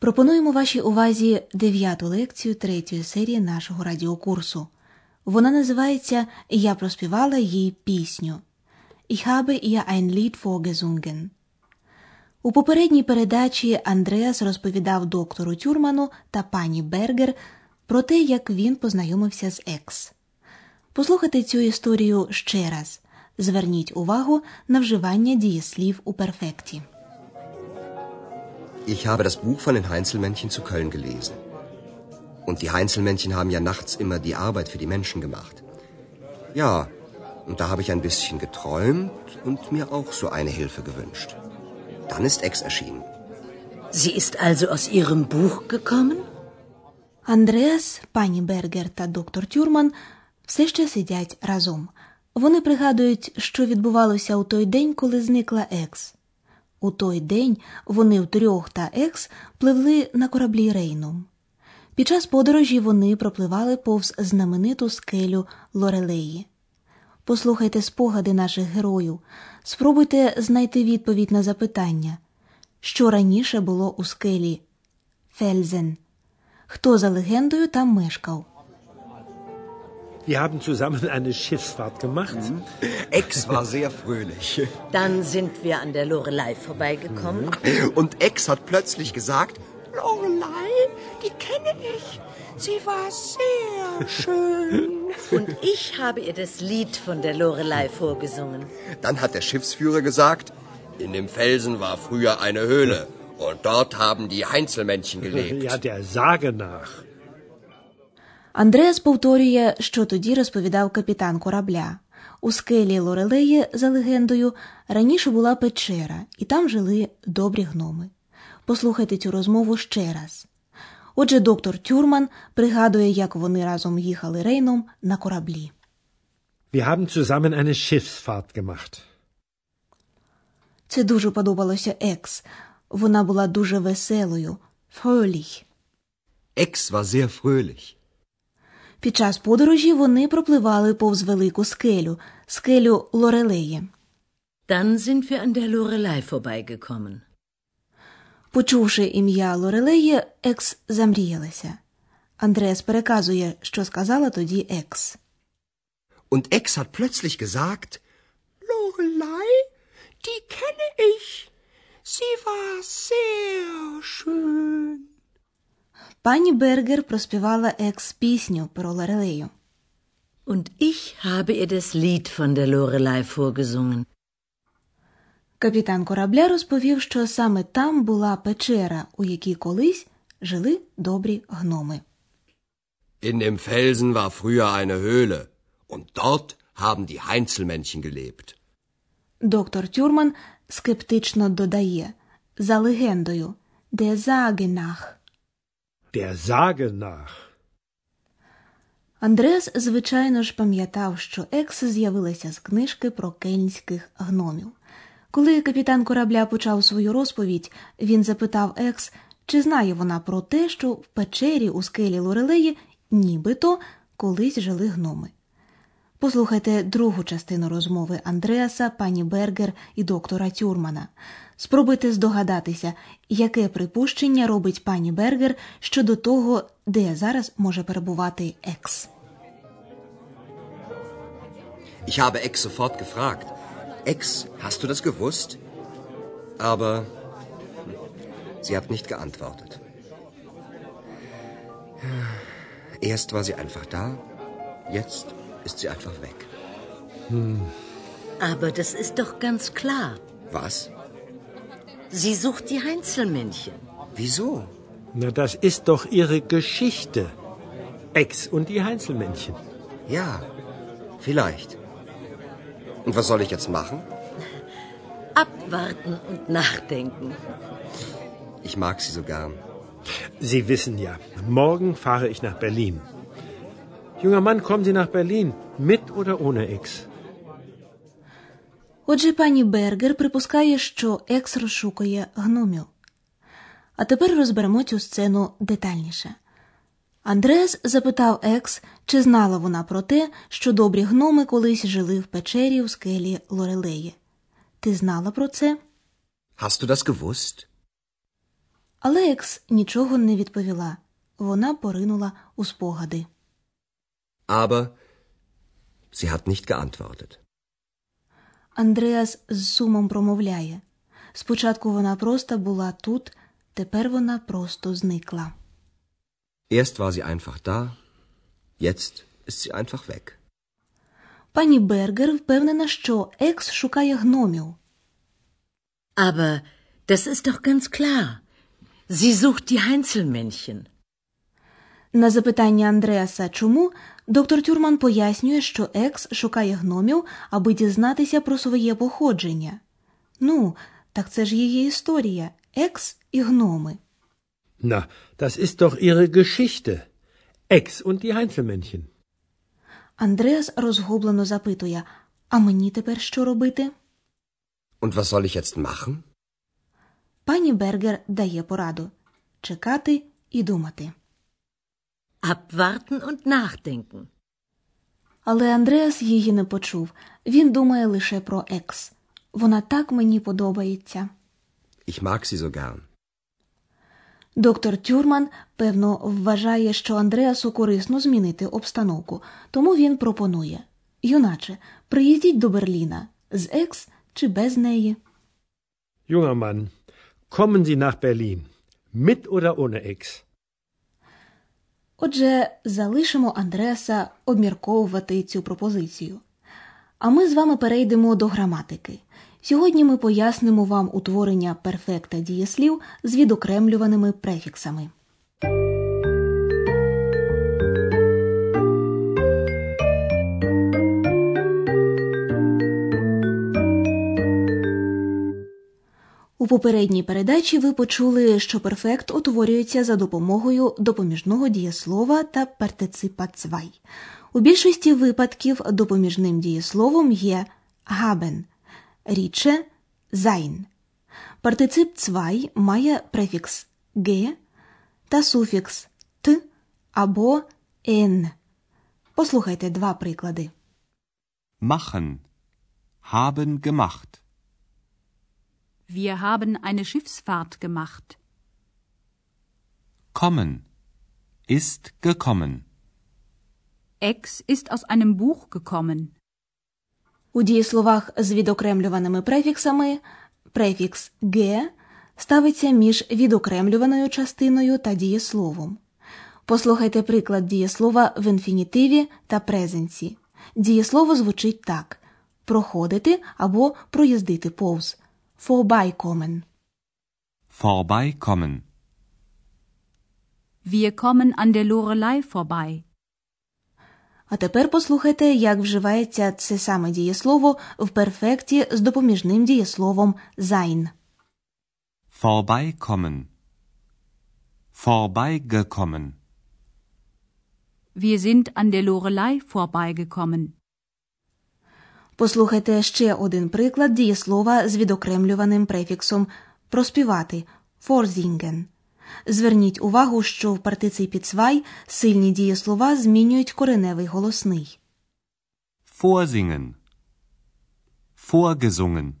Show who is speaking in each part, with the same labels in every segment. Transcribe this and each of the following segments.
Speaker 1: пропонуємо вашій увазі дев'яту лекцію третьої серії нашого радіокурсу. Вона називається Я проспівала їй пісню. Ich habe ihr ein Lied vorgesungen. У попередній передачі Андреас розповідав доктору Тюрману та пані Бергер про те, як він познайомився з екс. Послухайте цю історію ще раз. Зверніть увагу на вживання дієслів у перфекті.
Speaker 2: Ich habe das Buch von den Heinzelmännchen zu Köln gelesen. Und die Heinzelmännchen haben ja nachts immer die Arbeit für die Menschen gemacht. Ja, und da habe ich ein bisschen geträumt und mir auch so eine Hilfe gewünscht. Dann ist Ex erschienen.
Speaker 3: Sie ist also aus Ihrem Buch gekommen?
Speaker 1: Андреас, пані Бергер та доктор Тюрман все ще сидять разом. Вони пригадують, що відбувалося у той день, коли зникла Екс. У той день вони втрьох та Екс пливли на кораблі Рейном. Під час подорожі вони пропливали повз знамениту скелю Лорелеї. Послухайте спогади наших героїв, спробуйте знайти відповідь на запитання, що раніше було у скелі Фельзен. Хто за легендою там мешкав?
Speaker 4: Wir haben zusammen eine Schiffsfahrt gemacht.
Speaker 2: Ex war sehr fröhlich.
Speaker 3: Dann sind wir an der Lorelei vorbeigekommen.
Speaker 2: Und Ex hat plötzlich gesagt,
Speaker 5: Lorelei, die kenne ich. Sie war sehr schön.
Speaker 3: Und ich habe ihr das Lied von der Lorelei vorgesungen.
Speaker 2: dann hat der Schiffsführer gesagt, in dem Felsen war früher eine Höhle. Und dort haben die Heinzelmännchen gelebt.
Speaker 4: Ja, der Sage nach.
Speaker 1: Андреас повторює, що тоді розповідав капітан корабля. У скелі Лорелеї, за легендою, раніше була печера, і там жили добрі гноми. Послухайте цю розмову ще раз. Отже, доктор Тюрман пригадує, як вони разом їхали рейном на кораблі.
Speaker 4: Wir haben zusammen eine Schiffsfahrt gemacht.
Speaker 1: Це дуже подобалося Екс. Вона була дуже веселою. Fröhlich.
Speaker 2: Ex war sehr fröhlich.
Speaker 1: Під час подорожі вони пропливали повз велику скелю, скелю Лорелеї.
Speaker 3: Dann sind wir an der Lorelei vorbeigekommen.
Speaker 1: Почувши ім'я Лорелеї, Екс замріялася. Андреас переказує, що сказала тоді Екс.
Speaker 2: Und Ex hat plötzlich gesagt,
Speaker 5: Lorelei, die kenne ich. Sie war sehr schön.
Speaker 1: Пані Бергер проспівала Екс пісню про Лорелею.
Speaker 3: Und ich habe ihr das Lied von der Lorelei vorgesungen.
Speaker 1: Капітан корабля розповів, що саме там була печера, у якій колись жили добрі гноми.
Speaker 2: in dem Felsen war früher eine Höhle. Und dort haben die Heinzelmännchen gelebt.
Speaker 1: Доктор Тюрман скептично додає за легендою «Der Sage nach».
Speaker 4: Der Sage nach.
Speaker 1: Андреас, звичайно ж, пам'ятав, що Екс з'явилася з книжки про кельнських гномів. Коли капітан корабля почав свою розповідь, він запитав Екс, чи знає вона про те, що в печері у скелі Лорелеї нібито колись жили гноми. Послухайте другу частину розмови Андреаса, пані Бергер і доктора Тюрмана. Спробуйте здогадатися, яке припущення робить пані Бергер щодо того, де зараз може перебувати екс.
Speaker 2: Ich habe Ex sofort gefragt. Ex, hast du das gewusst? Aber hm, sie hat nicht geantwortet. Erst war sie einfach da, jetzt ist sie einfach weg.
Speaker 3: Aber das ist doch ganz klar.
Speaker 2: Was?
Speaker 3: Sie sucht die Heinzelmännchen.
Speaker 2: Wieso?
Speaker 4: Na, das ist doch ihre Geschichte. Ex und die Heinzelmännchen.
Speaker 2: Ja, vielleicht. Und was soll ich jetzt machen?
Speaker 3: Abwarten und nachdenken.
Speaker 2: Ich mag sie so gern.
Speaker 4: Sie wissen ja, morgen fahre ich nach Berlin. Junger Mann, kommen Sie nach Berlin. Mit oder ohne Ex?
Speaker 1: Отже, пані Бергер припускає, що екс розшукує гномів. А тепер розберемо цю сцену детальніше. Андреас запитав екс, чи знала вона про те, що добрі гноми колись жили в печері у скелі Лорелеї. Ти знала про це?
Speaker 2: Hast du das gewusst?
Speaker 1: Але екс нічого не відповіла. Вона поринула у спогади.
Speaker 2: Aber sie hat nicht geantwortet.
Speaker 1: Андреас з сумом промовляє. Спочатку вона просто була тут, тепер вона просто зникла.
Speaker 2: Erst war sie einfach da, jetzt ist sie einfach weg.
Speaker 1: Пані Бергер впевнена, що екс шукає гномів.
Speaker 3: Aber das ist doch ganz klar. Sie sucht die Heinzelmännchen.
Speaker 1: На запитання Андреаса чому, доктор Тюрман пояснює, що екс шукає гномів, аби дізнатися про своє походження. Ну, так це ж її історія екс і гноми.
Speaker 4: Na, das ist doch Ihre Geschichte. Ex und die Heinzelmännchen.
Speaker 1: Андреас розгублено запитує: А мені тепер що робити?
Speaker 2: Und was soll ich jetzt machen?
Speaker 1: Пані Бергер дає пораду чекати і думати.
Speaker 3: Abwarten und nachdenken.
Speaker 1: Але Андреас її не почув. Він думає лише про екс. Вона так мені подобається.
Speaker 2: Ich mag sie so gern.
Speaker 1: Доктор Тюрман, певно, вважає, що Андреасу корисно змінити обстановку, тому він пропонує юначе, приїздіть до Берліна з екс чи без неї.
Speaker 4: Junger Mann, kommen Sie nach Berlin. Mit oder ohne Ex?
Speaker 1: Отже, залишимо Андреаса обмірковувати цю пропозицію. А ми з вами перейдемо до граматики. Сьогодні ми пояснимо вам утворення перфекта дієслів з відокремлюваними префіксами. Попередній передачі ви почули, що перфект утворюється за допомогою допоміжного дієслова та партиципа цвай. У більшості випадків допоміжним дієсловом є haben, рідше sein. Партицип цвай має префікс ге та суфікс т або н. Послухайте два приклади.
Speaker 6: Machen. Haben gemacht.
Speaker 7: Wir haben eine Schiffsfahrt gemacht.
Speaker 6: Kommen. Ist gekommen.
Speaker 7: Ex ist aus einem Buch gekommen.
Speaker 1: У дієсловах з відокремлюваними префіксами префікс ге ставиться між відокремлюваною частиною та дієсловом. Послухайте приклад дієслова в інфінітиві та презенсі. Дієслово звучить так: проходити або проїздити повз. Vorbeikommen.
Speaker 6: Vorbeikommen.
Speaker 7: Wir kommen an der Lorelei vorbei.
Speaker 1: А тепер послухайте, як вживається це саме дієслово в перфекті з допоміжним дієсловом sein.
Speaker 6: Vorbeikommen. Vorbeigekommen.
Speaker 7: Wir sind an der Lorelei vorbeigekommen.
Speaker 1: Послухайте ще один приклад дієслова з відокремлюваним префіксом проспівати vorsingen. Зверніть увагу, що в партиципі цвай сильні дієслова змінюють кореневий голосний.
Speaker 6: Vorsingen. Vorgesungen.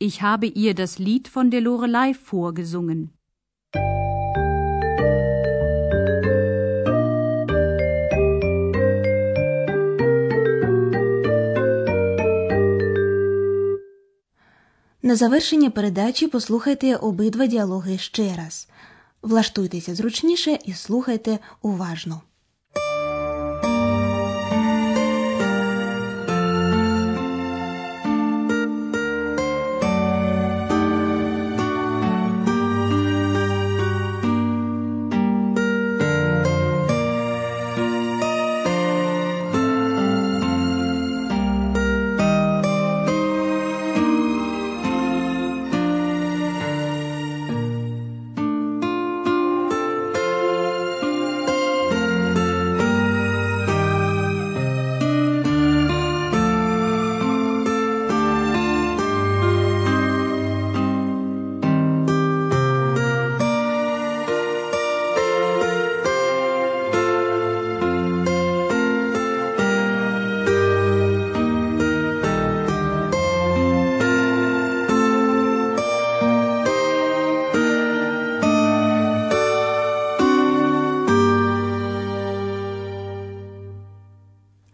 Speaker 7: Ich habe ihr das Lied von der Lorelei vorgesungen.
Speaker 1: На завершення передачі послухайте обидва діалоги ще раз. Влаштуйтеся зручніше і слухайте уважно.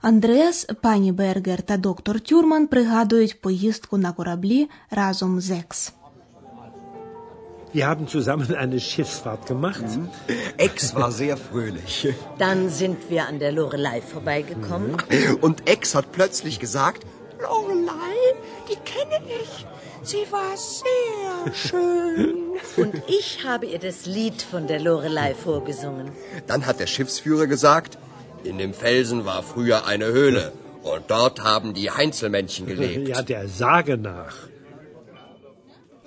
Speaker 1: Андреас, пані Бергер та доктор Тюрман пригадують поїздку на кораблі разом з Екс.
Speaker 4: Wir haben zusammen eine Schiffsfahrt gemacht.
Speaker 2: Ex war sehr fröhlich.
Speaker 3: Dann sind wir an der Lorelei vorbeigekommen.
Speaker 2: Und Ex hat plötzlich gesagt,
Speaker 5: Lorelei, die kenne ich. Sie war sehr schön.
Speaker 3: Und ich habe ihr das Lied von der Lorelei vorgesungen.
Speaker 2: dann hat der Schiffsführer gesagt, in dem Felsen war früher eine Höhle. Und dort haben die Heinzelmännchen gelebt.
Speaker 4: Ja, der Sage nach.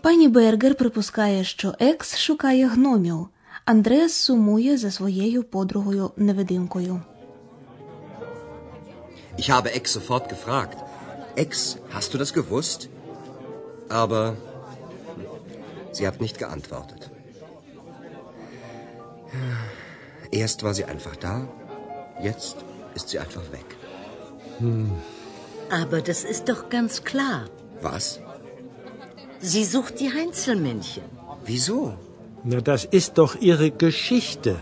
Speaker 1: Пані Бергер припускає, що Екс шукає гномів. Андреас сумує за своєю подругою невидимкою.
Speaker 2: Ich habe Ex sofort gefragt. Ex, hast du das gewusst? Aber sie hat nicht geantwortet. Erst war sie einfach da, jetzt ist sie einfach weg.
Speaker 3: Aber das ist doch ganz klar.
Speaker 2: Was?
Speaker 3: Sie sucht die Heinzelmännchen.
Speaker 2: Wieso?
Speaker 4: Na, das ist doch ihre Geschichte.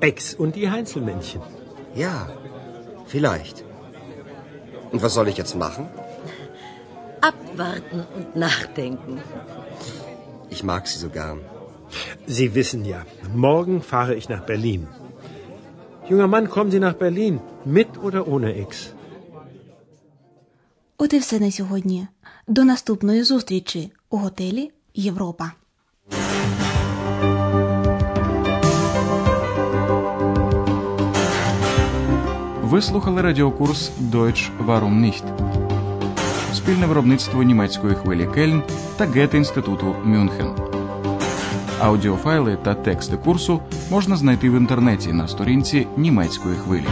Speaker 4: Ex und die Heinzelmännchen.
Speaker 2: Ja, vielleicht. Und was soll ich jetzt machen?
Speaker 3: Abwarten und nachdenken.
Speaker 2: Ich mag sie so gern.
Speaker 4: Sie wissen ja, morgen fahre ich nach Berlin. Junger Mann, kommen Sie nach Berlin, mit oder ohne Ex?
Speaker 1: От і все на сьогодні. До наступної зустрічі у готелі Європа.
Speaker 8: Ви слухали радіокурс Deutsch Warum nicht? Спільне виробництво німецької хвилі Кельн та Гете-інституту Мюнхен. Аудіофайли та тексти курсу можна знайти в інтернеті на сторінці німецької хвилі.